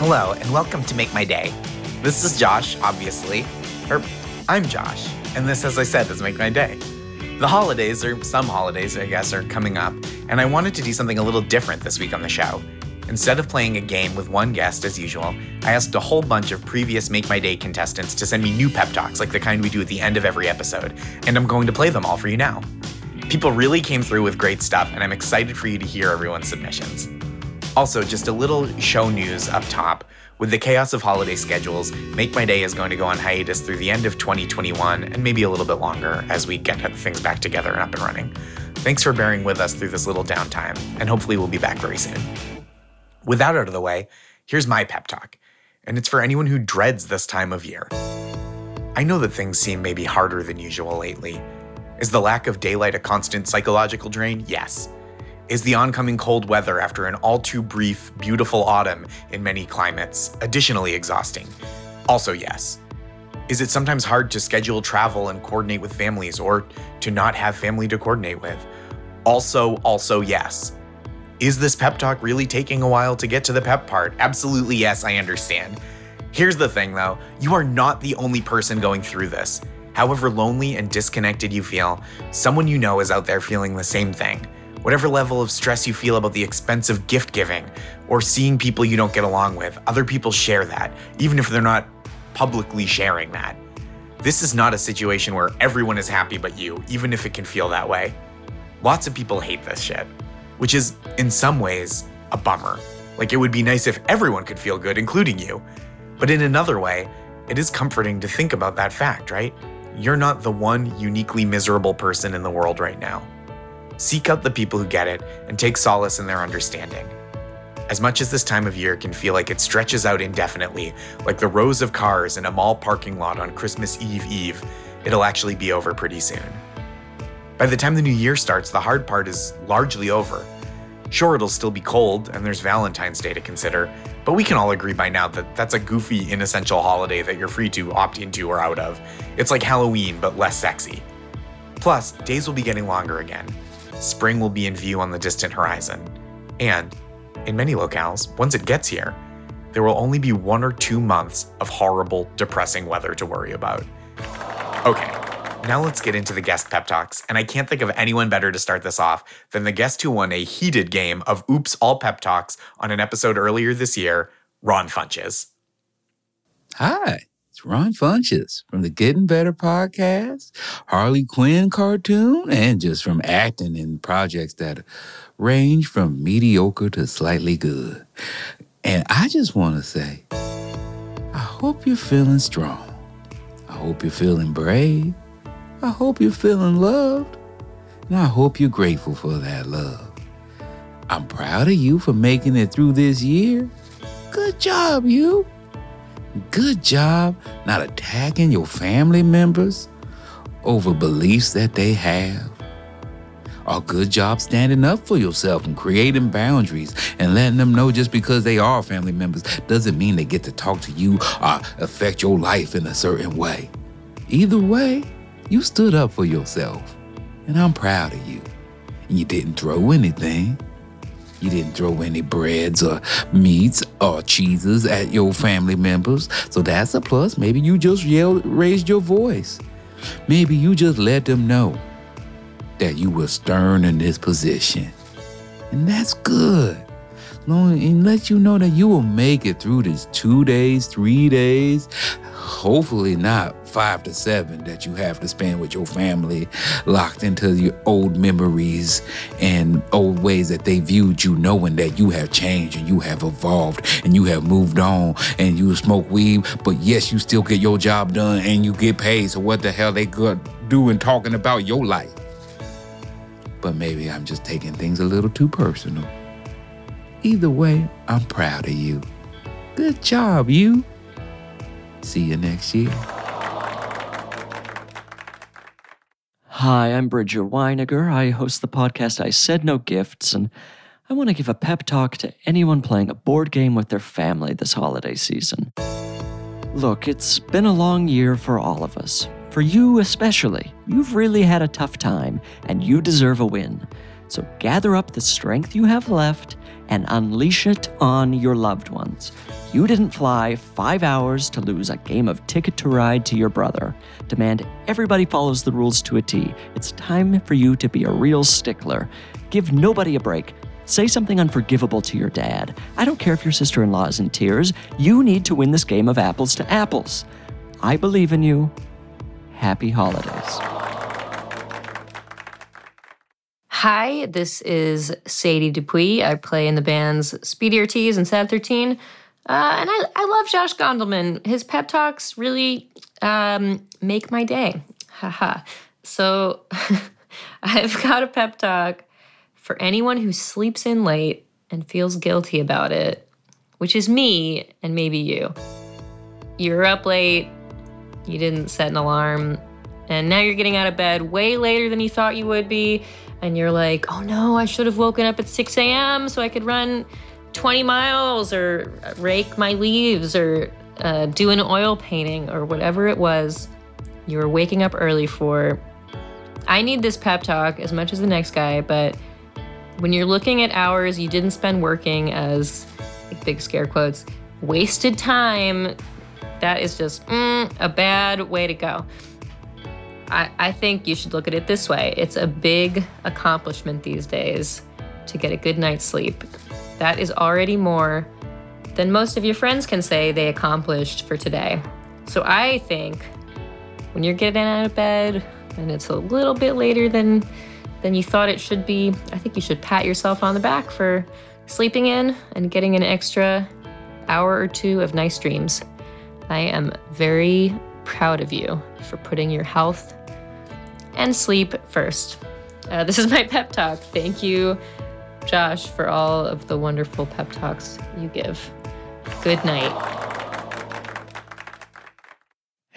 Hello, and welcome to Make My Day. This is Josh, obviously. Or, I'm Josh, and this, as I said, is Make My Day. The holidays, or some holidays, I guess, are coming up, and I wanted to do something a little different this week on the show. Instead of playing a game with one guest as usual, I asked a whole bunch of previous Make My Day contestants to send me new pep talks like the kind we do at the end of every episode, and I'm going to play them all for you now. People really came through with great stuff, and I'm excited for you to hear everyone's submissions. Also, just a little show news up top. With the chaos of holiday schedules, Make My Day is going to go on hiatus through the end of 2021 and maybe a little bit longer as we get things back together and up and running. Thanks for bearing with us through this little downtime, and hopefully we'll be back very soon. With that out of the way, here's my pep talk, and it's for anyone who dreads this time of year. I know that things seem maybe harder than usual lately, is the lack of daylight a constant psychological drain? Yes. Is the oncoming cold weather after an all too brief, beautiful autumn in many climates additionally exhausting? Also, yes. Is it sometimes hard to schedule travel and coordinate with families or to not have family to coordinate with? Also, also, yes. Is this pep talk really taking a while to get to the pep part? Absolutely, yes, I understand. Here's the thing though you are not the only person going through this. However lonely and disconnected you feel, someone you know is out there feeling the same thing. Whatever level of stress you feel about the expense of gift giving or seeing people you don't get along with, other people share that, even if they're not publicly sharing that. This is not a situation where everyone is happy but you, even if it can feel that way. Lots of people hate this shit, which is, in some ways, a bummer. Like, it would be nice if everyone could feel good, including you. But in another way, it is comforting to think about that fact, right? You're not the one uniquely miserable person in the world right now. Seek out the people who get it and take solace in their understanding. As much as this time of year can feel like it stretches out indefinitely, like the rows of cars in a mall parking lot on Christmas Eve Eve, it'll actually be over pretty soon. By the time the new year starts, the hard part is largely over. Sure, it'll still be cold, and there's Valentine's Day to consider, but we can all agree by now that that's a goofy, inessential holiday that you're free to opt into or out of. It's like Halloween, but less sexy. Plus, days will be getting longer again. Spring will be in view on the distant horizon. And, in many locales, once it gets here, there will only be one or two months of horrible, depressing weather to worry about. Okay, now let's get into the guest pep talks, and I can't think of anyone better to start this off than the guest who won a heated game of Oops All Pep Talks on an episode earlier this year, Ron Funches. Hi, it's Ron Funches from the Getting Better podcast, Harley Quinn cartoon, and just from acting in projects that range from mediocre to slightly good. And I just want to say, I hope you're feeling strong. I hope you're feeling brave. I hope you're feeling loved. And I hope you're grateful for that love. I'm proud of you for making it through this year. Good job, you. Good job not attacking your family members over beliefs that they have. A good job standing up for yourself and creating boundaries and letting them know just because they are family members doesn't mean they get to talk to you or affect your life in a certain way. Either way, you stood up for yourself, and I'm proud of you. And you didn't throw anything. You didn't throw any breads or meats or cheeses at your family members, so that's a plus. Maybe you just yelled, raised your voice. Maybe you just let them know that you were stern in this position. And that's good. And let you know that you will make it through this two days, three days, hopefully not five to seven that you have to spend with your family, locked into your old memories and old ways that they viewed you, knowing that you have changed and you have evolved and you have moved on and you smoke weed, but yes, you still get your job done and you get paid. So what the hell they good doing talking about your life? But maybe I'm just taking things a little too personal. Either way, I'm proud of you. Good job, you. See you next year. Hi, I'm Bridger Winegar. I host the podcast I Said No Gifts, and I want to give a pep talk to anyone playing a board game with their family this holiday season. Look, it's been a long year for all of us. For you especially. You've really had a tough time, and you deserve a win. So gather up the strength you have left and unleash it on your loved ones. You didn't fly five hours to lose a game of Ticket to Ride to your brother. Demand everybody follows the rules to a T. It's time for you to be a real stickler. Give nobody a break. Say something unforgivable to your dad. I don't care if your sister in law is in tears. You need to win this game of apples to apples. I believe in you. Happy holidays. Hi, this is Sadie Dupuis. I play in the bands Speedy Ortiz and Sad 13. Uh, and I, I love Josh Gondelman. His pep talks really um, make my day. Haha. so I've got a pep talk for anyone who sleeps in late and feels guilty about it, which is me and maybe you. You're up late, you didn't set an alarm, and now you're getting out of bed way later than you thought you would be and you're like, oh no, I should have woken up at 6 a.m. so I could run 20 miles or rake my leaves or uh, do an oil painting or whatever it was you were waking up early for. I need this pep talk as much as the next guy, but when you're looking at hours you didn't spend working as big scare quotes, wasted time, that is just mm, a bad way to go. I, I think you should look at it this way it's a big accomplishment these days to get a good night's sleep. That is already more than most of your friends can say they accomplished for today. So I think when you're getting out of bed and it's a little bit later than than you thought it should be, I think you should pat yourself on the back for sleeping in and getting an extra hour or two of nice dreams. I am very proud of you for putting your health and sleep first. Uh, this is my pep talk. Thank you, Josh, for all of the wonderful pep talks you give. Good night.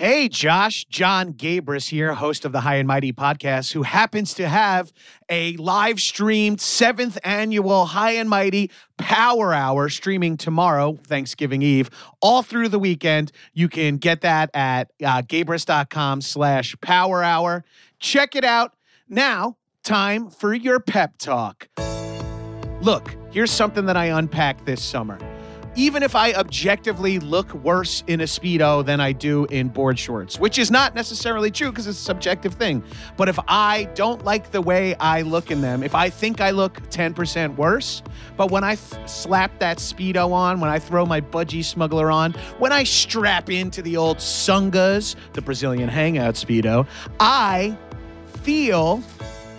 Hey, Josh, Jon Gabrus here, host of the High and Mighty podcast, who happens to have a live streamed seventh annual High and Mighty Power Hour streaming tomorrow, Thanksgiving Eve, all through the weekend. You can get that at uh, gabrus.com slash power hour. Check it out. Now, time for your pep talk. Look, here's something that I unpacked this summer. Even if I objectively look worse in a Speedo than I do in board shorts, which is not necessarily true because it's a subjective thing. But if I don't like the way I look in them, if I think I look 10% worse, but when I th- slap that Speedo on, when I throw my budgie smuggler on, when I strap into the old Sungas, the Brazilian hangout Speedo, I feel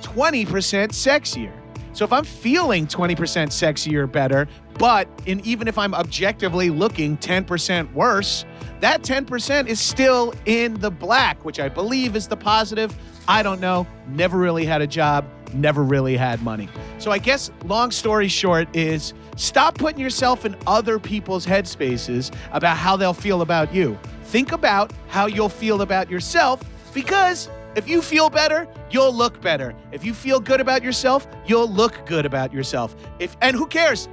20% sexier. So if I'm feeling 20% sexier better, but in, even if I'm objectively looking 10% worse, that 10% is still in the black, which I believe is the positive. I don't know. Never really had a job, never really had money. So I guess long story short is stop putting yourself in other people's headspaces about how they'll feel about you. Think about how you'll feel about yourself because if you feel better, you'll look better. If you feel good about yourself, you'll look good about yourself. If and who cares?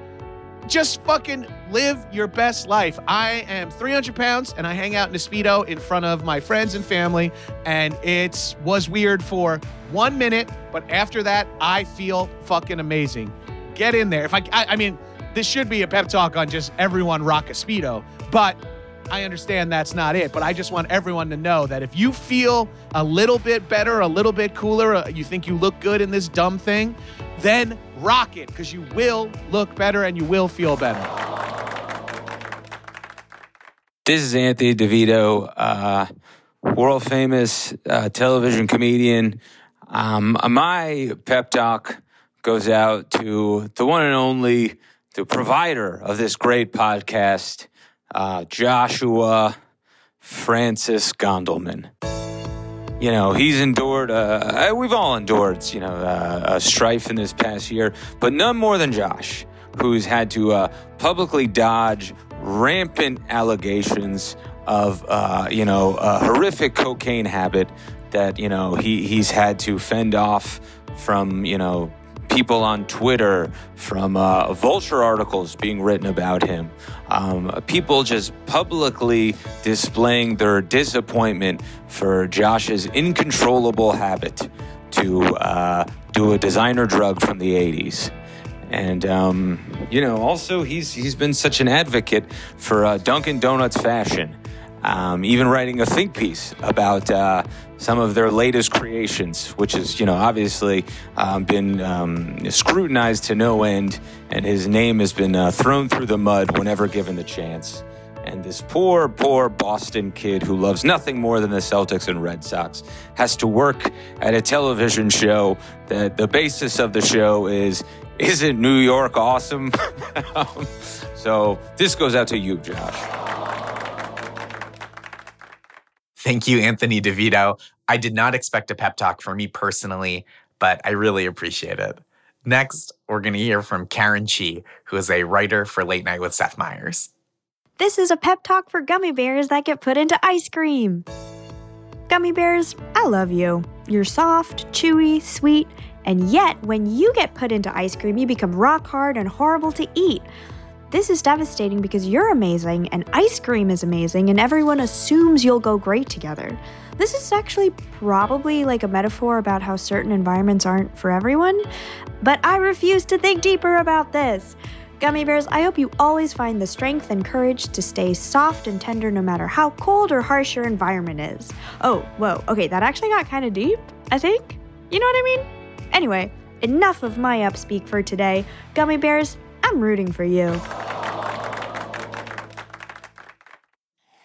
Just fucking live your best life. I am 300 pounds and I hang out in a speedo in front of my friends and family, and it was weird for one minute, but after that, I feel fucking amazing. Get in there. If I, I, I mean, this should be a pep talk on just everyone rock a speedo, but I understand that's not it, but I just want everyone to know that if you feel a little bit better, a little bit cooler, uh, you think you look good in this dumb thing, then rock it because you will look better and you will feel better. This is Anthony DeVito, uh, world famous uh, television comedian. Um, my pep talk goes out to the one and only, the provider of this great podcast, uh, Joshua Francis Gondelman. You know, he's endured, uh, uh, we've all endured, you know, uh, a strife in this past year, but none more than Josh, who's had to uh, publicly dodge rampant allegations of, uh, you know, a horrific cocaine habit that, you know, he, he's had to fend off from, you know, people on Twitter, from uh, vulture articles being written about him, um, people just publicly displaying their disappointment for Josh's incontrollable habit to uh, do a designer drug from the 80s. And um, you know, also he's he's been such an advocate for uh, Dunkin' Donuts fashion, um, even writing a think piece about uh, some of their latest creations, which has you know obviously um, been um, scrutinized to no end, and his name has been uh, thrown through the mud whenever given the chance. And this poor, poor Boston kid who loves nothing more than the Celtics and Red Sox has to work at a television show that the basis of the show is Isn't New York awesome? Um, so this goes out to you, Josh. Thank you, Anthony DeVito. I did not expect a pep talk for me personally, but I really appreciate it. Next, we're going to hear from Karen Chee, who is a writer for Late Night with Seth Meyers. This is a pep talk for gummy bears that get put into ice cream. Gummy bears, I love you. You're soft, chewy, sweet, and yet when you get put into ice cream, you become rock hard and horrible to eat. This is devastating because you're amazing and ice cream is amazing and everyone assumes you'll go great together. This is actually probably like a metaphor about how certain environments aren't for everyone, but I refuse to think deeper about this. Gummy bears, I hope you always find the strength and courage to stay soft and tender no matter how cold or harsh your environment is. Oh, whoa, okay, that actually got kind of deep, I think. You know what I mean? Anyway, enough of my upspeak for today. Gummy bears, I'm rooting for you.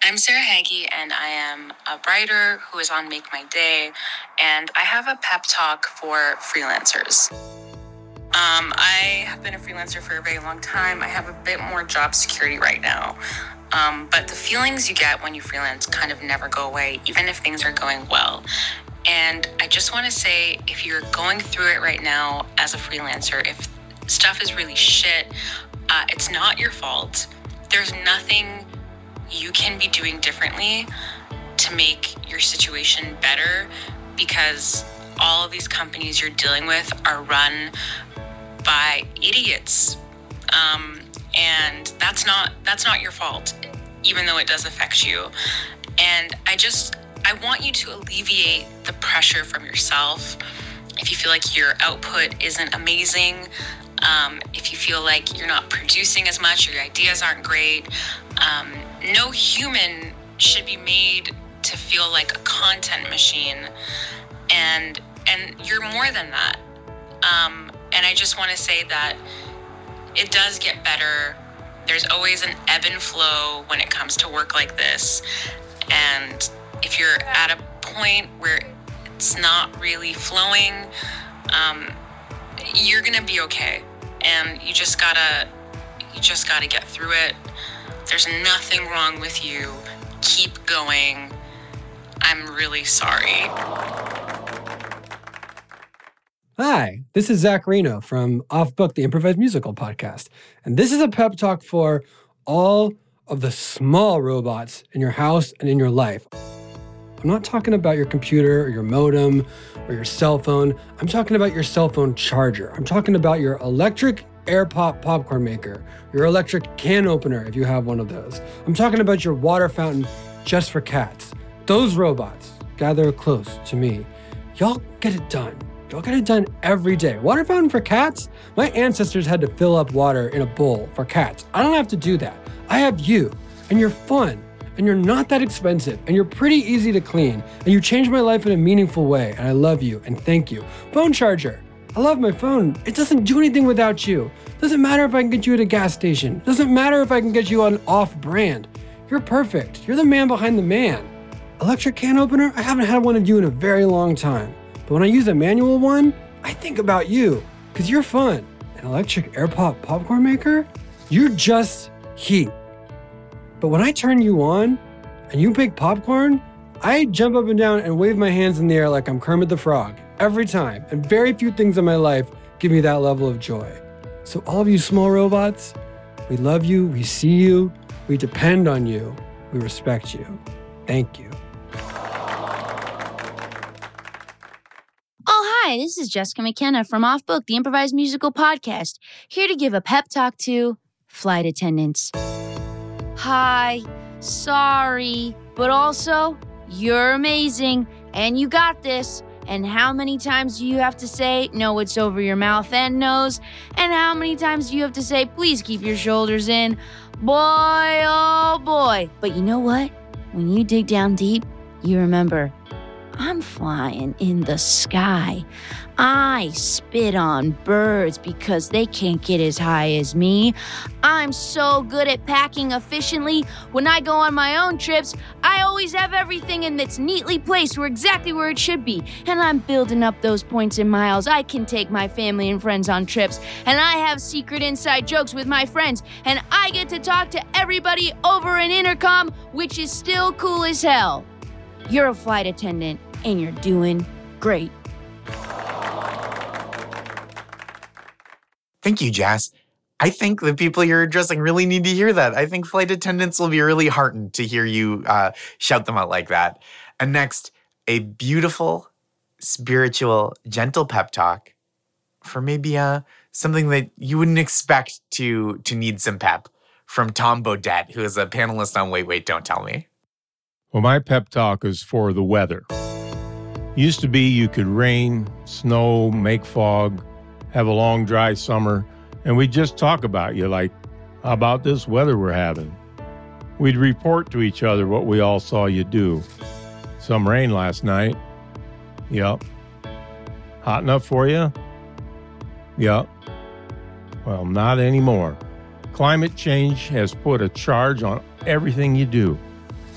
I'm Sarah Hagi, and I am a writer who is on Make My Day, and I have a pep talk for freelancers. Um, I have been a freelancer for a very long time. I have a bit more job security right now. Um, but the feelings you get when you freelance kind of never go away, even if things are going well. And I just want to say if you're going through it right now as a freelancer, if stuff is really shit, uh, it's not your fault. There's nothing you can be doing differently to make your situation better because all of these companies you're dealing with are run by idiots. Um, and that's not that's not your fault even though it does affect you. And i just i want you to alleviate the pressure from yourself. If you feel like your output isn't amazing um, if you feel like you're not producing as much or your ideas aren't great um, no human should be made to feel like a content machine. And and you're more than that. Um, and i just want to say that it does get better. There's always an ebb and flow when it comes to work like this. And if you're at a point where it's not really flowing um, you're gonna be okay and you just gotta you just gotta get through it there's nothing wrong with you keep going i'm really sorry Hi, this is Zach Reino from Off Book, the improvised musical podcast. And this is a pep talk for all of the small robots in your house and in your life. I'm not talking about your computer or your modem or your cell phone. I'm talking about your cell phone charger. I'm talking about your electric air pop popcorn maker, your electric can opener if you have one of those. I'm talking about your water fountain just for cats. Those robots gather close to me. Y'all get it done. Y'all get it done every day. Water fountain for cats? My ancestors had to fill up water in a bowl for cats. I don't have to do that. I have you, and you're fun, and you're not that expensive, and you're pretty easy to clean, and you changed my life in a meaningful way, and I love you, and thank you. Phone charger. I love my phone. It doesn't do anything without you. Doesn't matter if I can get you at a gas station. Doesn't matter if I can get you on off brand. You're perfect. You're the man behind the man. Electric can opener? I haven't had one of you in a very long time. But when I use a manual one, I think about you because you're fun. An electric air pop popcorn maker? You're just heat. But when I turn you on and you make popcorn, I jump up and down and wave my hands in the air like I'm Kermit the Frog every time. And very few things in my life give me that level of joy. So, all of you small robots, we love you, we see you, we depend on you, we respect you. Thank you. Oh, hi, this is Jessica McKenna from Off Book, the improvised musical podcast, here to give a pep talk to flight attendants. Hi, sorry, but also, you're amazing and you got this. And how many times do you have to say, no, it's over your mouth and nose? And how many times do you have to say, please keep your shoulders in? Boy, oh boy. But you know what? When you dig down deep, you remember, I'm flying in the sky. I spit on birds because they can't get as high as me. I'm so good at packing efficiently. When I go on my own trips, I always have everything in that's neatly placed where exactly where it should be. And I'm building up those points and miles. I can take my family and friends on trips, and I have secret inside jokes with my friends, and I get to talk to everybody over an intercom, which is still cool as hell. You're a flight attendant, and you're doing great. Thank you, Jazz. I think the people you're addressing really need to hear that. I think flight attendants will be really heartened to hear you uh, shout them out like that. And next, a beautiful, spiritual, gentle pep talk for maybe uh, something that you wouldn't expect to to need some pep from Tom Bodett, who is a panelist on Wait, Wait, Don't Tell Me. Well, my pep talk is for the weather. Used to be you could rain, snow, make fog, have a long dry summer, and we'd just talk about you like, about this weather we're having? We'd report to each other what we all saw you do. Some rain last night. Yup. Hot enough for you? Yup. Well, not anymore. Climate change has put a charge on everything you do.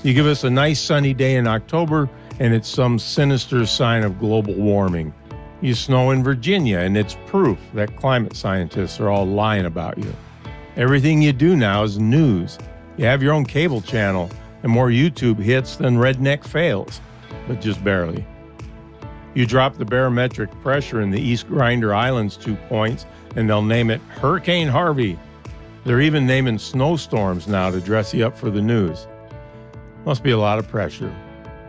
You give us a nice sunny day in October, and it's some sinister sign of global warming. You snow in Virginia, and it's proof that climate scientists are all lying about you. Everything you do now is news. You have your own cable channel and more YouTube hits than Redneck fails, but just barely. You drop the barometric pressure in the East Grinder Islands two points, and they'll name it Hurricane Harvey. They're even naming snowstorms now to dress you up for the news. Must be a lot of pressure.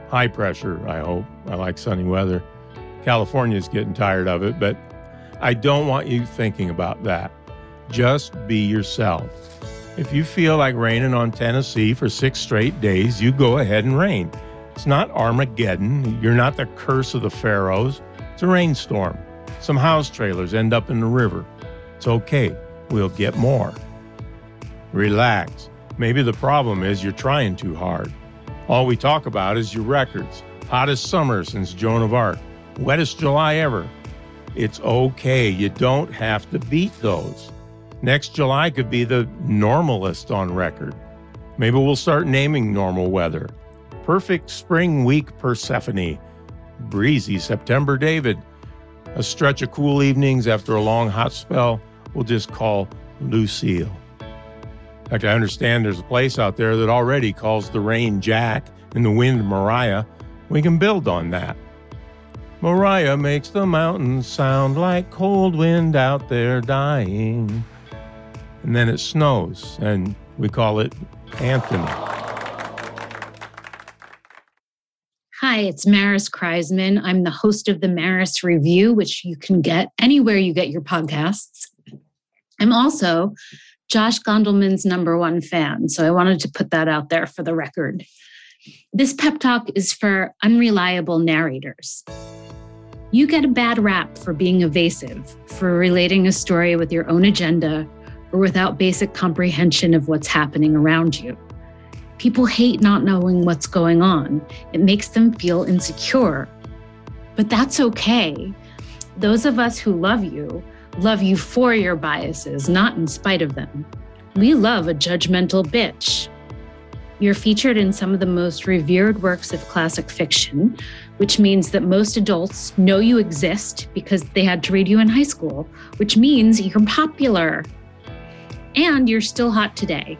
High pressure, I hope. I like sunny weather. California's getting tired of it, but I don't want you thinking about that. Just be yourself. If you feel like raining on Tennessee for six straight days, you go ahead and rain. It's not Armageddon. You're not the curse of the pharaohs. It's a rainstorm. Some house trailers end up in the river. It's okay. We'll get more. Relax. Maybe the problem is you're trying too hard. All we talk about is your records. Hottest summer since Joan of Arc. Wettest July ever. It's okay. You don't have to beat those. Next July could be the normalest on record. Maybe we'll start naming normal weather. Perfect spring week Persephone. Breezy September David. A stretch of cool evenings after a long hot spell we'll just call Lucille. Fact, I understand there's a place out there that already calls the rain Jack and the wind Mariah. We can build on that. Mariah makes the mountains sound like cold wind out there dying. And then it snows, and we call it Anthony. Hi, it's Maris Kreisman. I'm the host of the Maris Review, which you can get anywhere you get your podcasts. I'm also Josh Gondelman's number one fan, so I wanted to put that out there for the record. This pep talk is for unreliable narrators. You get a bad rap for being evasive, for relating a story with your own agenda or without basic comprehension of what's happening around you. People hate not knowing what's going on. It makes them feel insecure. But that's okay. Those of us who love you love you for your biases, not in spite of them. We love a judgmental bitch. You're featured in some of the most revered works of classic fiction, which means that most adults know you exist because they had to read you in high school, which means you're popular. And you're still hot today.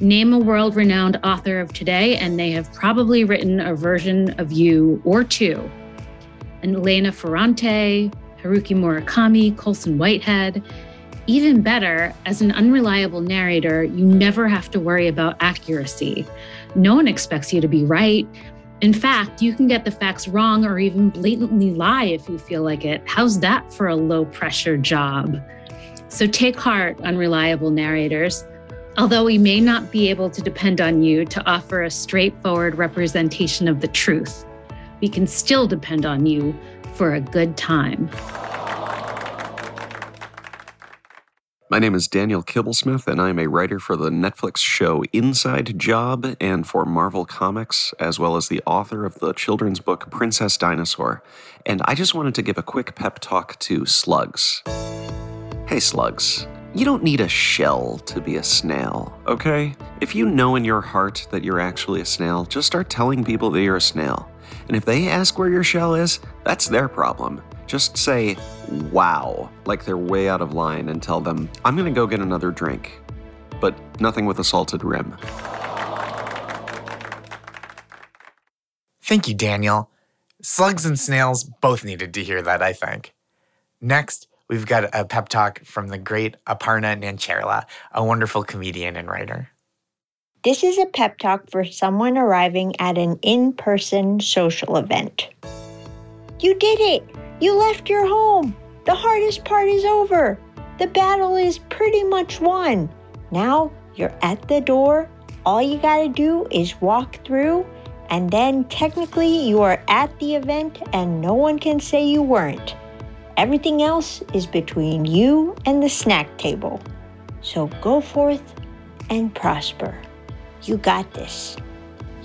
Name a world renowned author of today, and they have probably written a version of you or two. And Elena Ferrante, Haruki Murakami, Colson Whitehead. Even better, as an unreliable narrator, you never have to worry about accuracy. No one expects you to be right. In fact, you can get the facts wrong or even blatantly lie if you feel like it. How's that for a low pressure job? So take heart, unreliable narrators. Although we may not be able to depend on you to offer a straightforward representation of the truth, we can still depend on you for a good time. My name is Daniel Kibblesmith, and I'm a writer for the Netflix show Inside Job and for Marvel Comics, as well as the author of the children's book Princess Dinosaur. And I just wanted to give a quick pep talk to slugs. Hey, slugs. You don't need a shell to be a snail, okay? If you know in your heart that you're actually a snail, just start telling people that you're a snail. And if they ask where your shell is, that's their problem. Just say, wow, like they're way out of line and tell them, I'm gonna go get another drink. But nothing with a salted rim. Thank you, Daniel. Slugs and snails both needed to hear that, I think. Next, we've got a pep talk from the great Aparna Nancherla, a wonderful comedian and writer. This is a pep talk for someone arriving at an in person social event. You did it! You left your home! The hardest part is over! The battle is pretty much won. Now you're at the door. All you gotta do is walk through, and then technically you are at the event and no one can say you weren't. Everything else is between you and the snack table. So go forth and prosper. You got this.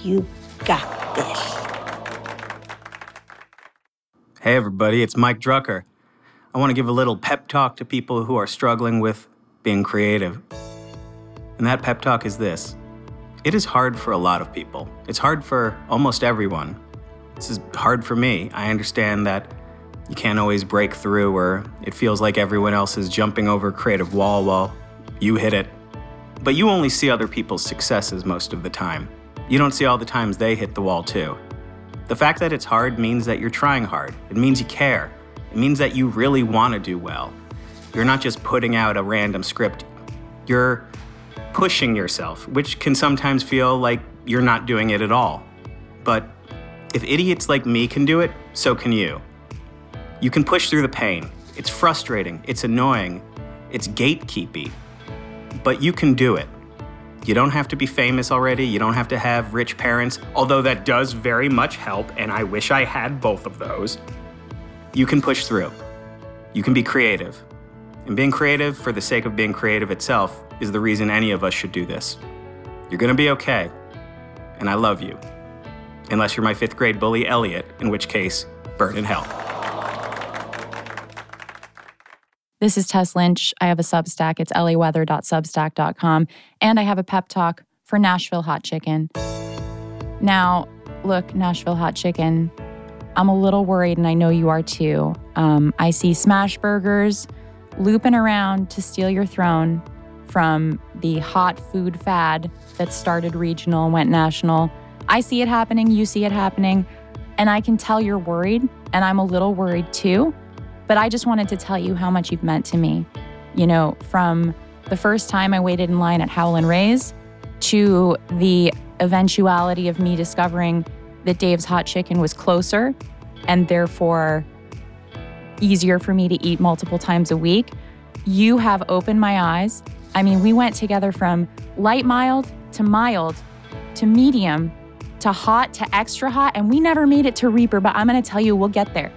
You got this. Hey, everybody, it's Mike Drucker. I want to give a little pep talk to people who are struggling with being creative. And that pep talk is this it is hard for a lot of people, it's hard for almost everyone. This is hard for me. I understand that you can't always break through, or it feels like everyone else is jumping over a creative wall while you hit it. But you only see other people's successes most of the time. You don't see all the times they hit the wall, too. The fact that it's hard means that you're trying hard. It means you care. It means that you really want to do well. You're not just putting out a random script, you're pushing yourself, which can sometimes feel like you're not doing it at all. But if idiots like me can do it, so can you. You can push through the pain. It's frustrating, it's annoying, it's gatekeepy, but you can do it. You don't have to be famous already. You don't have to have rich parents, although that does very much help, and I wish I had both of those. You can push through. You can be creative. And being creative for the sake of being creative itself is the reason any of us should do this. You're gonna be okay, and I love you. Unless you're my fifth grade bully, Elliot, in which case, burn in hell. This is Tess Lynch. I have a Substack. It's laweather.substack.com. And I have a pep talk for Nashville Hot Chicken. Now, look, Nashville Hot Chicken, I'm a little worried, and I know you are too. Um, I see smash burgers looping around to steal your throne from the hot food fad that started regional and went national. I see it happening, you see it happening, and I can tell you're worried, and I'm a little worried too. But I just wanted to tell you how much you've meant to me. You know, from the first time I waited in line at Howlin' Ray's to the eventuality of me discovering that Dave's Hot Chicken was closer and therefore easier for me to eat multiple times a week. You have opened my eyes. I mean, we went together from light mild to mild to medium to hot to extra hot, and we never made it to Reaper, but I'm gonna tell you, we'll get there.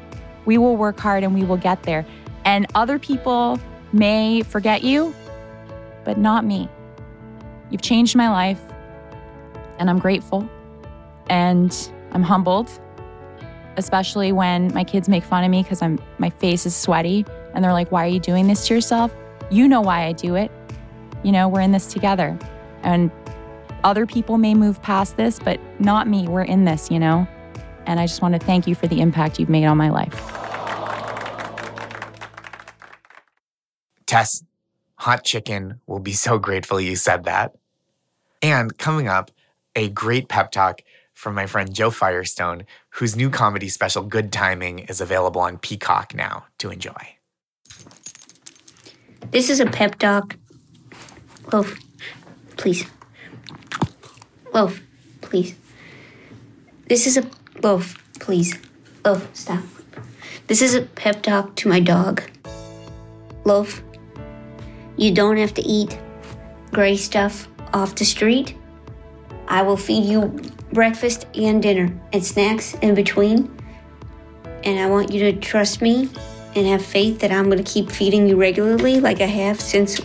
We will work hard and we will get there. And other people may forget you, but not me. You've changed my life, and I'm grateful and I'm humbled, especially when my kids make fun of me because I'm my face is sweaty and they're like, "Why are you doing this to yourself?" You know why I do it. You know, we're in this together. And other people may move past this, but not me. We're in this, you know? And I just want to thank you for the impact you've made on my life. Tess, Hot Chicken will be so grateful you said that. And coming up, a great pep talk from my friend Joe Firestone, whose new comedy special, Good Timing, is available on Peacock now to enjoy. This is a pep talk. Loaf, please. Loaf, please. This is a loaf, please. Loaf, stop. This is a pep talk to my dog. Loaf, you don't have to eat gray stuff off the street. I will feed you breakfast and dinner and snacks in between. And I want you to trust me and have faith that I'm going to keep feeding you regularly, like I have since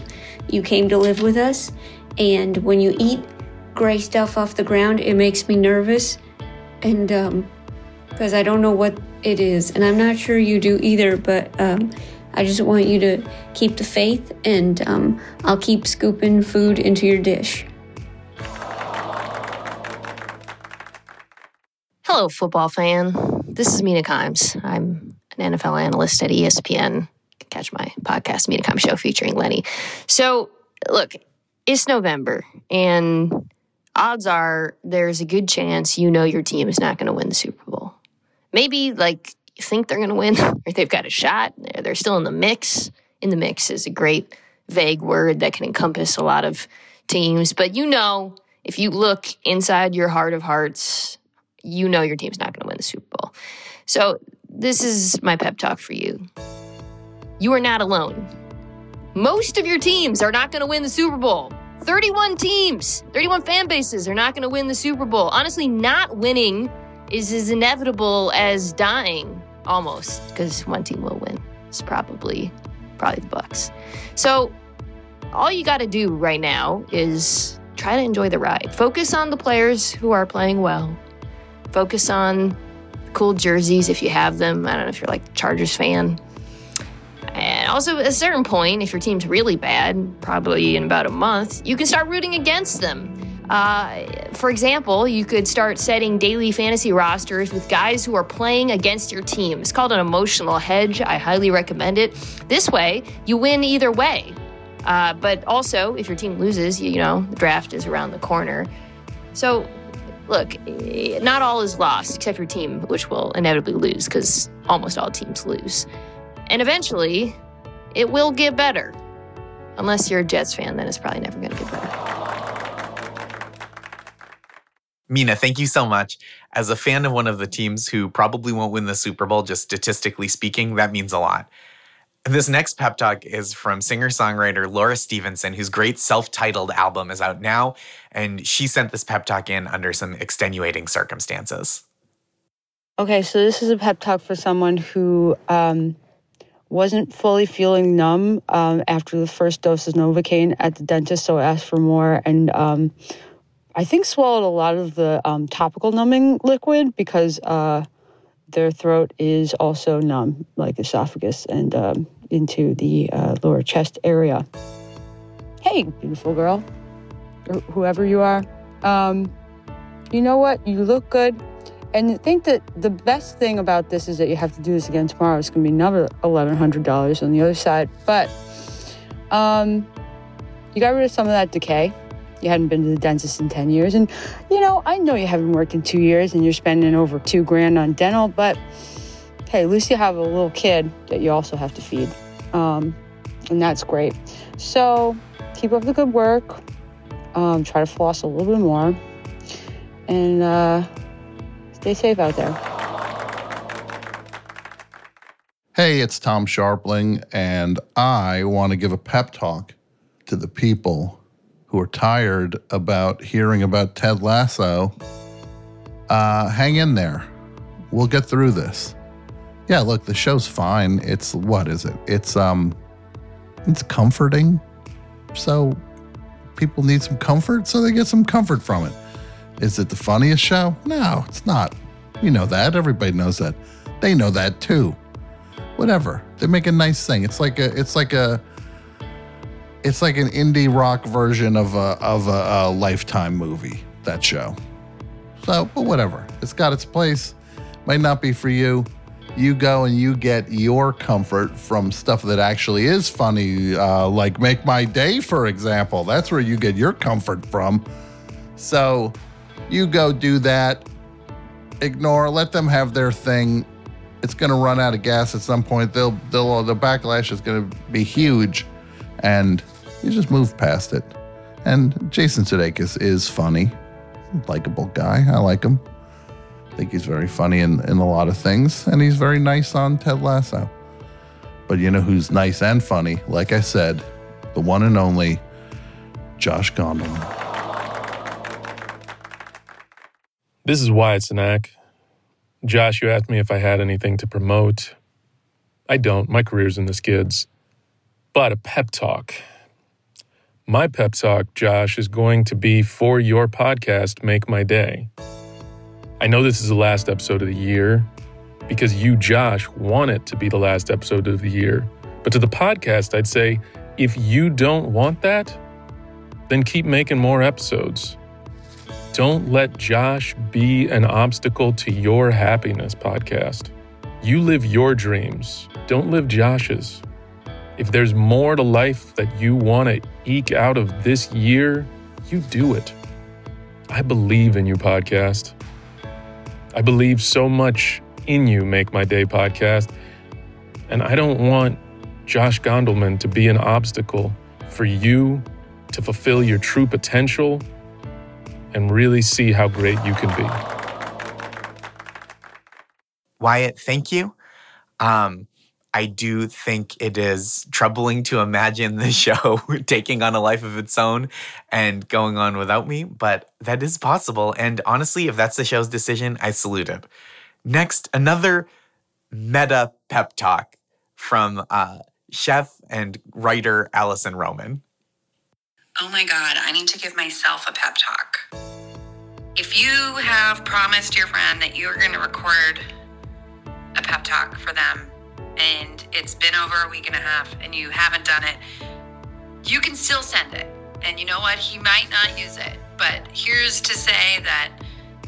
you came to live with us. And when you eat gray stuff off the ground, it makes me nervous. And, um, because I don't know what it is. And I'm not sure you do either, but, um, I just want you to keep the faith, and um, I'll keep scooping food into your dish. Hello, football fan. This is Mina Kimes. I'm an NFL analyst at ESPN. Catch my podcast, Mina Kimes Show, featuring Lenny. So, look, it's November, and odds are there's a good chance you know your team is not going to win the Super Bowl. Maybe, like, think they're going to win, or they've got a shot. They're, still in the mix. In the mix is a great vague word that can encompass a lot of teams, but you know, if you look inside your heart of hearts, you know your team's not going to win the Super Bowl. So, this is my pep talk for you. You are not alone. Most of your teams are not going to win the Super Bowl. 31 teams, 31 fan bases are not going to win the Super Bowl. Honestly, not winning is as inevitable as dying almost because one team will win. It's probably probably the Bucks. So, all you got to do right now is try to enjoy the ride. Focus on the players who are playing well. Focus on cool jerseys if you have them. I don't know if you're like Chargers fan. And also, at a certain point, if your team's really bad, probably in about a month, you can start rooting against them. Uh, for example, you could start setting daily fantasy rosters with guys who are playing against your team. It's called an emotional hedge. I highly recommend it. This way, you win either way. Uh, but also, if your team loses, you, you know, the draft is around the corner. So, look, eh, not all is lost except your team, which will inevitably lose because almost all teams lose. And eventually, it will get better. Unless you're a Jets fan, then it's probably never going to get better. Mina, thank you so much. As a fan of one of the teams who probably won't win the Super Bowl, just statistically speaking, that means a lot. This next pep talk is from singer songwriter Laura Stevenson, whose great self titled album is out now. And she sent this pep talk in under some extenuating circumstances. Okay, so this is a pep talk for someone who um, wasn't fully feeling numb um, after the first dose of Novocaine at the dentist, so asked for more. And um, I think swallowed a lot of the um, topical numbing liquid because uh, their throat is also numb, like esophagus and um, into the uh, lower chest area. Hey, beautiful girl, or whoever you are. Um, you know what? You look good. And I think that the best thing about this is that you have to do this again tomorrow. It's going to be another $1,100 on the other side. But um, you got rid of some of that decay. You hadn't been to the dentist in 10 years. And, you know, I know you haven't worked in two years and you're spending over two grand on dental, but hey, at least you have a little kid that you also have to feed. Um, and that's great. So keep up the good work. Um, try to floss a little bit more. And uh, stay safe out there. Hey, it's Tom Scharpling, and I want to give a pep talk to the people who are tired about hearing about Ted Lasso. Uh, hang in there. We'll get through this. Yeah, look, the show's fine. It's what is it? It's um it's comforting. So people need some comfort, so they get some comfort from it. Is it the funniest show? No, it's not. You know that. Everybody knows that. They know that too. Whatever. They make a nice thing. It's like a it's like a it's like an indie rock version of a of a, a lifetime movie, that show. So, but whatever. It's got its place. Might not be for you. You go and you get your comfort from stuff that actually is funny, uh, like Make My Day, for example. That's where you get your comfort from. So you go do that. Ignore, let them have their thing. It's going to run out of gas at some point. They'll, they'll, the backlash is going to be huge, and you just move past it. And Jason Sudeikis is funny, likable guy. I like him. I think he's very funny in, in a lot of things, and he's very nice on Ted Lasso. But you know who's nice and funny? Like I said, the one and only Josh Gondelman. This is Wyatt Cenac. Josh, you asked me if I had anything to promote. I don't. My career's in the skids. But a pep talk. My pep talk, Josh, is going to be for your podcast, Make My Day. I know this is the last episode of the year because you, Josh, want it to be the last episode of the year. But to the podcast, I'd say if you don't want that, then keep making more episodes. Don't let Josh be an obstacle to your happiness, podcast. You live your dreams, don't live Josh's. If there's more to life that you want to eke out of this year, you do it. I believe in you, podcast. I believe so much in you, Make My Day podcast. And I don't want Josh Gondelman to be an obstacle for you to fulfill your true potential and really see how great you can be. Wyatt, thank you. Um, I do think it is troubling to imagine the show taking on a life of its own and going on without me, but that is possible. And honestly, if that's the show's decision, I salute it. Next, another meta pep talk from uh, chef and writer Alison Roman. Oh my God, I need to give myself a pep talk. If you have promised your friend that you are going to record a pep talk for them and it's been over a week and a half and you haven't done it, you can still send it. And you know what? He might not use it. But here's to say that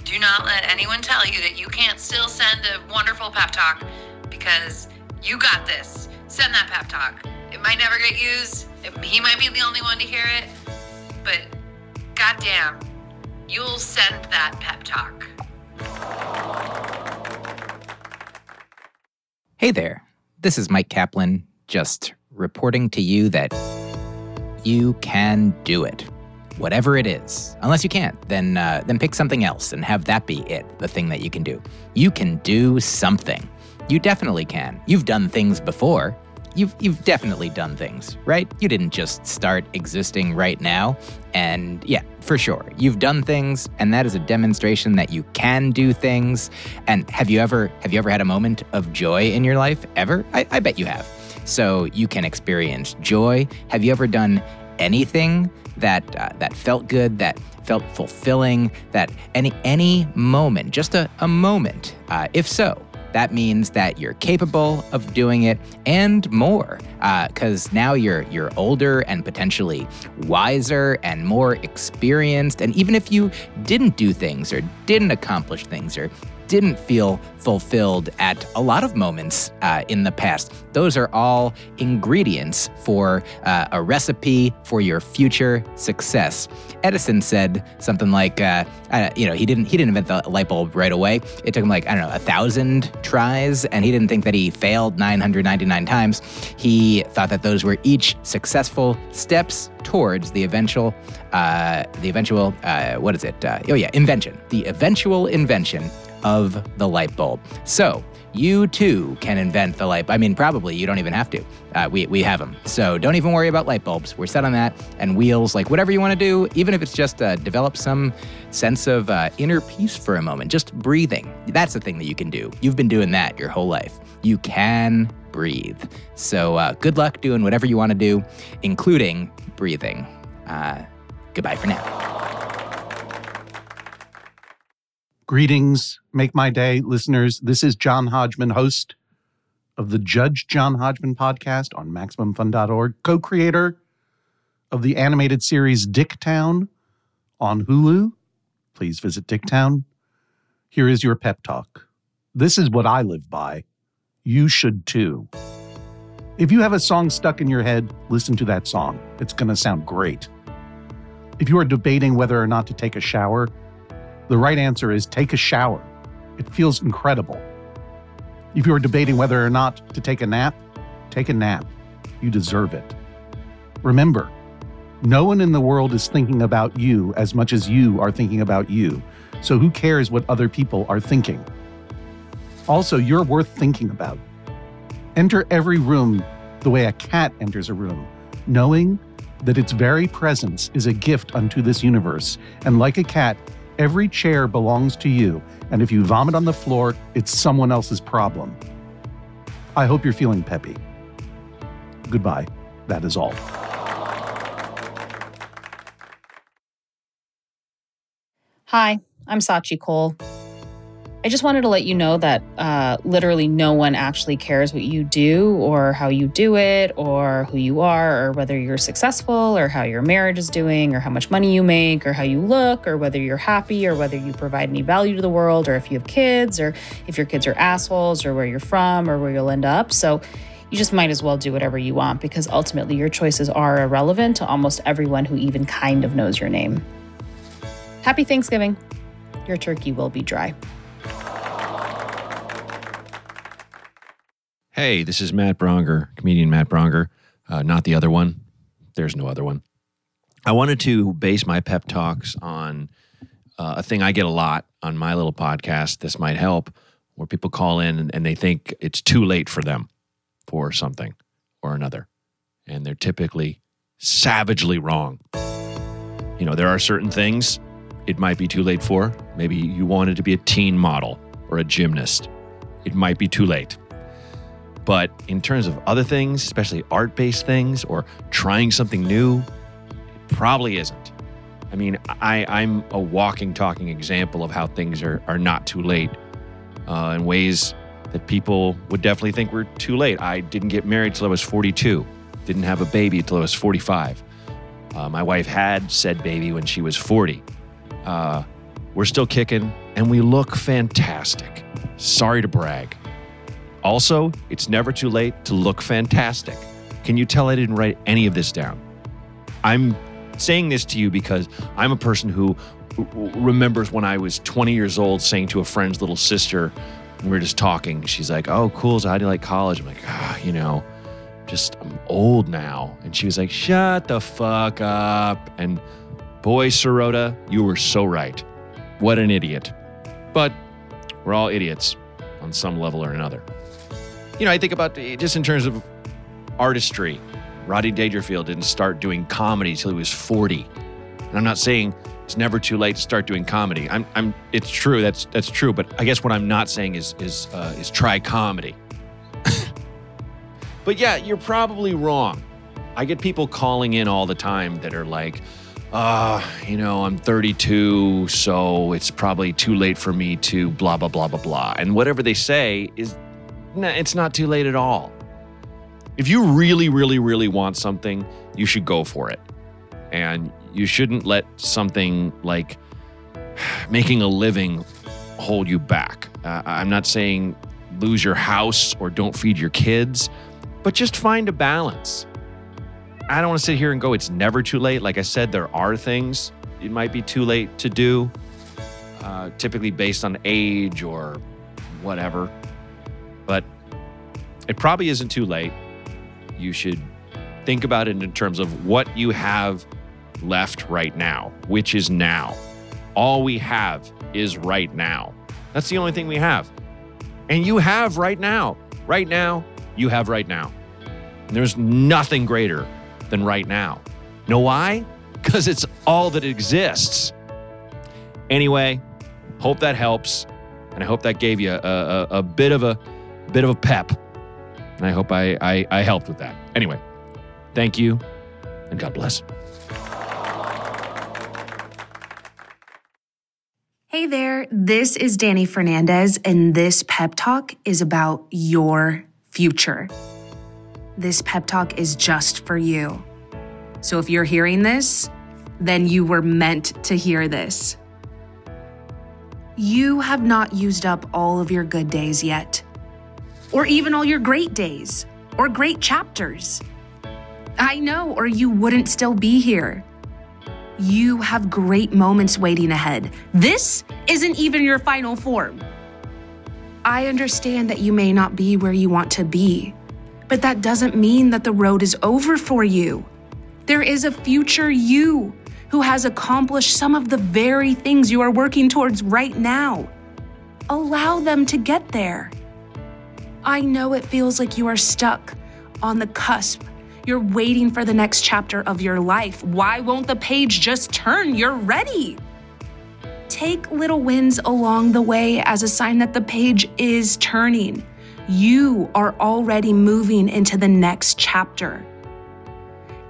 do not let anyone tell you that you can't still send a wonderful pep talk because you got this. Send that pep talk. It might never get used. It, he might be the only one to hear it. But goddamn, you'll send that pep talk. Hey there, this is Mike Kaplan, just reporting to you that you can do it. Whatever it is. Unless you can't, then, uh, then pick something else and have that be it, the thing that you can do. You can do something. You definitely can. You've done things before. You've, you've definitely done things, right? You didn't just start existing right now. And yeah, for sure, you've done things, and that is a demonstration that you can do things. And have you ever have you ever had a moment of joy in your life? Ever? I, I bet you have. So you can experience joy. Have you ever done anything that uh, that felt good, that felt fulfilling, that any any moment, just a, a moment? Uh, if so, that means that you're capable of doing it and more, because uh, now you're you're older and potentially wiser and more experienced. And even if you didn't do things or didn't accomplish things or didn't feel fulfilled at a lot of moments uh, in the past. Those are all ingredients for uh, a recipe for your future success. Edison said something like, uh, you know, he didn't he didn't invent the light bulb right away. It took him like I don't know a thousand tries, and he didn't think that he failed 999 times. He thought that those were each successful steps towards the eventual, uh, the eventual, uh, what is it? Uh, oh yeah, invention. The eventual invention of the light bulb. So you too can invent the light. I mean, probably you don't even have to. Uh, we we have them. So don't even worry about light bulbs. We're set on that and wheels. Like whatever you want to do, even if it's just uh, develop some sense of uh, inner peace for a moment, just breathing. That's the thing that you can do. You've been doing that your whole life. You can breathe. So uh, good luck doing whatever you want to do, including breathing. Uh, goodbye for now. Greetings, Make My Day listeners. This is John Hodgman, host of the Judge John Hodgman podcast on MaximumFun.org, co creator of the animated series Dicktown on Hulu. Please visit Dicktown. Here is your pep talk. This is what I live by. You should too. If you have a song stuck in your head, listen to that song. It's going to sound great. If you are debating whether or not to take a shower, the right answer is take a shower. It feels incredible. If you are debating whether or not to take a nap, take a nap. You deserve it. Remember, no one in the world is thinking about you as much as you are thinking about you. So who cares what other people are thinking? Also, you're worth thinking about. Enter every room the way a cat enters a room, knowing that its very presence is a gift unto this universe. And like a cat, Every chair belongs to you, and if you vomit on the floor, it's someone else's problem. I hope you're feeling peppy. Goodbye. That is all. Hi, I'm Sachi Cole. I just wanted to let you know that uh, literally no one actually cares what you do or how you do it or who you are or whether you're successful or how your marriage is doing or how much money you make or how you look or whether you're happy or whether you provide any value to the world or if you have kids or if your kids are assholes or where you're from or where you'll end up. So you just might as well do whatever you want because ultimately your choices are irrelevant to almost everyone who even kind of knows your name. Happy Thanksgiving. Your turkey will be dry. Hey, this is Matt Braunger, comedian Matt Braunger, uh, not the other one. There's no other one. I wanted to base my pep talks on uh, a thing I get a lot on my little podcast. This might help, where people call in and, and they think it's too late for them for something or another. And they're typically savagely wrong. You know, there are certain things it might be too late for. Maybe you wanted to be a teen model or a gymnast. It might be too late. But in terms of other things, especially art based things or trying something new, it probably isn't. I mean, I, I'm a walking, talking example of how things are, are not too late uh, in ways that people would definitely think were too late. I didn't get married till I was 42, didn't have a baby till I was 45. Uh, my wife had said baby when she was 40. Uh, we're still kicking and we look fantastic. Sorry to brag. Also, it's never too late to look fantastic. Can you tell I didn't write any of this down? I'm saying this to you because I'm a person who remembers when I was 20 years old saying to a friend's little sister, we were just talking. She's like, Oh, cool. So, how do you like college? I'm like, Ah, you know, just I'm old now. And she was like, Shut the fuck up. And boy, Sirota, you were so right. What an idiot. But we're all idiots on some level or another. You know, I think about just in terms of artistry. Rodney Dangerfield didn't start doing comedy till he was 40. And I'm not saying it's never too late to start doing comedy. I'm, I'm, it's true. That's, that's true. But I guess what I'm not saying is, is, uh, is try comedy. but yeah, you're probably wrong. I get people calling in all the time that are like, uh, you know, I'm 32, so it's probably too late for me to blah, blah, blah, blah, blah. And whatever they say is, it's not too late at all. If you really, really, really want something, you should go for it. And you shouldn't let something like making a living hold you back. Uh, I'm not saying lose your house or don't feed your kids, but just find a balance. I don't want to sit here and go, it's never too late. Like I said, there are things it might be too late to do, uh, typically based on age or whatever. But it probably isn't too late. You should think about it in terms of what you have left right now, which is now. All we have is right now. That's the only thing we have. And you have right now. Right now, you have right now. And there's nothing greater than right now. Know why? Because it's all that exists. Anyway, hope that helps, and I hope that gave you a, a, a bit of a bit of a pep. And I hope I, I, I helped with that. Anyway, thank you, and God bless. Hey there, this is Danny Fernandez, and this pep talk is about your future. This pep talk is just for you. So if you're hearing this, then you were meant to hear this. You have not used up all of your good days yet, or even all your great days, or great chapters. I know, or you wouldn't still be here. You have great moments waiting ahead. This isn't even your final form. I understand that you may not be where you want to be, but that doesn't mean that the road is over for you. There is a future you who has accomplished some of the very things you are working towards right now. Allow them to get there. I know it feels like you are stuck on the cusp. You're waiting for the next chapter of your life. Why won't the page just turn? You're ready. Take little wins along the way as a sign that the page is turning. You are already moving into the next chapter.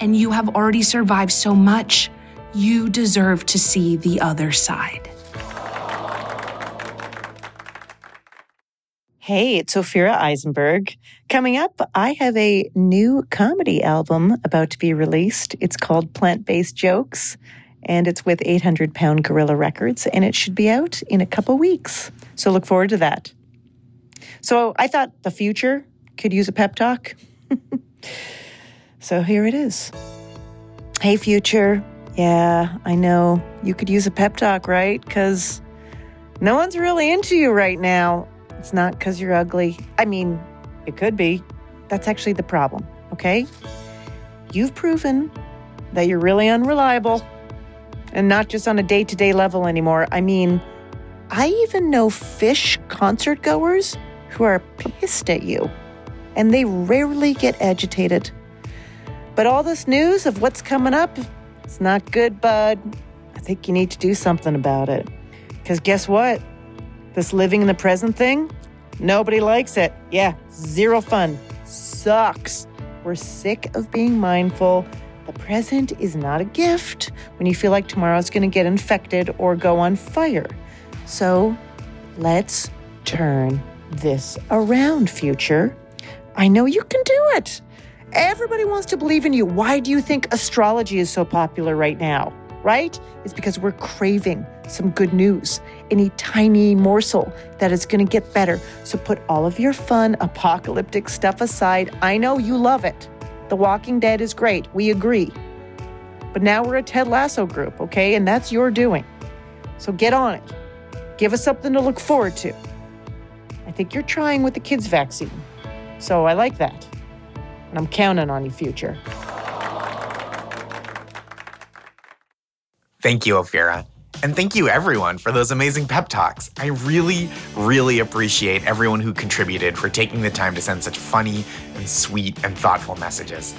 And you have already survived so much, you deserve to see the other side. Hey, it's Ophira Eisenberg. Coming up, I have a new comedy album about to be released. It's called Plant Based Jokes, and it's with 800 Pound Gorilla Records, and it should be out in a couple weeks. So look forward to that. So I thought the future could use a pep talk. so here it is. Hey, future. Yeah, I know. You could use a pep talk, right? Because no one's really into you right now. It's not because you're ugly. I mean, it could be. That's actually the problem, okay? You've proven that you're really unreliable and not just on a day to day level anymore. I mean, I even know Phish concert goers who are pissed at you, and they rarely get agitated. But all this news of what's coming up, it's not good, bud. I think you need to do something about it. Because guess what? This living in the present thing, nobody likes it. Yeah, zero fun. Sucks. We're sick of being mindful. The present is not a gift when you feel like tomorrow's going to get infected or go on fire. So let's turn this around, future. I know you can do it. Everybody wants to believe in you. Why do you think astrology is so popular right now? Right? It's because we're craving some good news, any tiny morsel that is going to get better. So put all of your fun, apocalyptic stuff aside. I know you love it. The Walking Dead is great. We agree. But now we're a Ted Lasso group, okay? And that's your doing. So get on it. Give us something to look forward to. I think you're trying with the kids' vaccine. So I like that. And I'm counting on you, future. Thank you, Ophira. And thank you, everyone, for those amazing pep talks. I really, really appreciate everyone who contributed for taking the time to send such funny and sweet and thoughtful messages.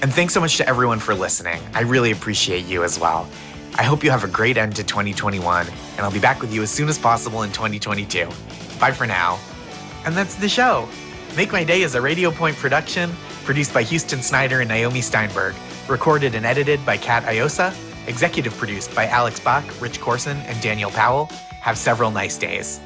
And thanks so much to everyone for listening. I really appreciate you as well. I hope you have a great end to 2021, and I'll be back with you as soon as possible in 2022. Bye for now. And that's the show. Make My Day is a Radio Point production, produced by Houston Snyder and Naomi Steinberg, recorded and edited by Kat Iosa, executive produced by Alex Bach, Rich Corson, and Daniel Powell. Have several nice days.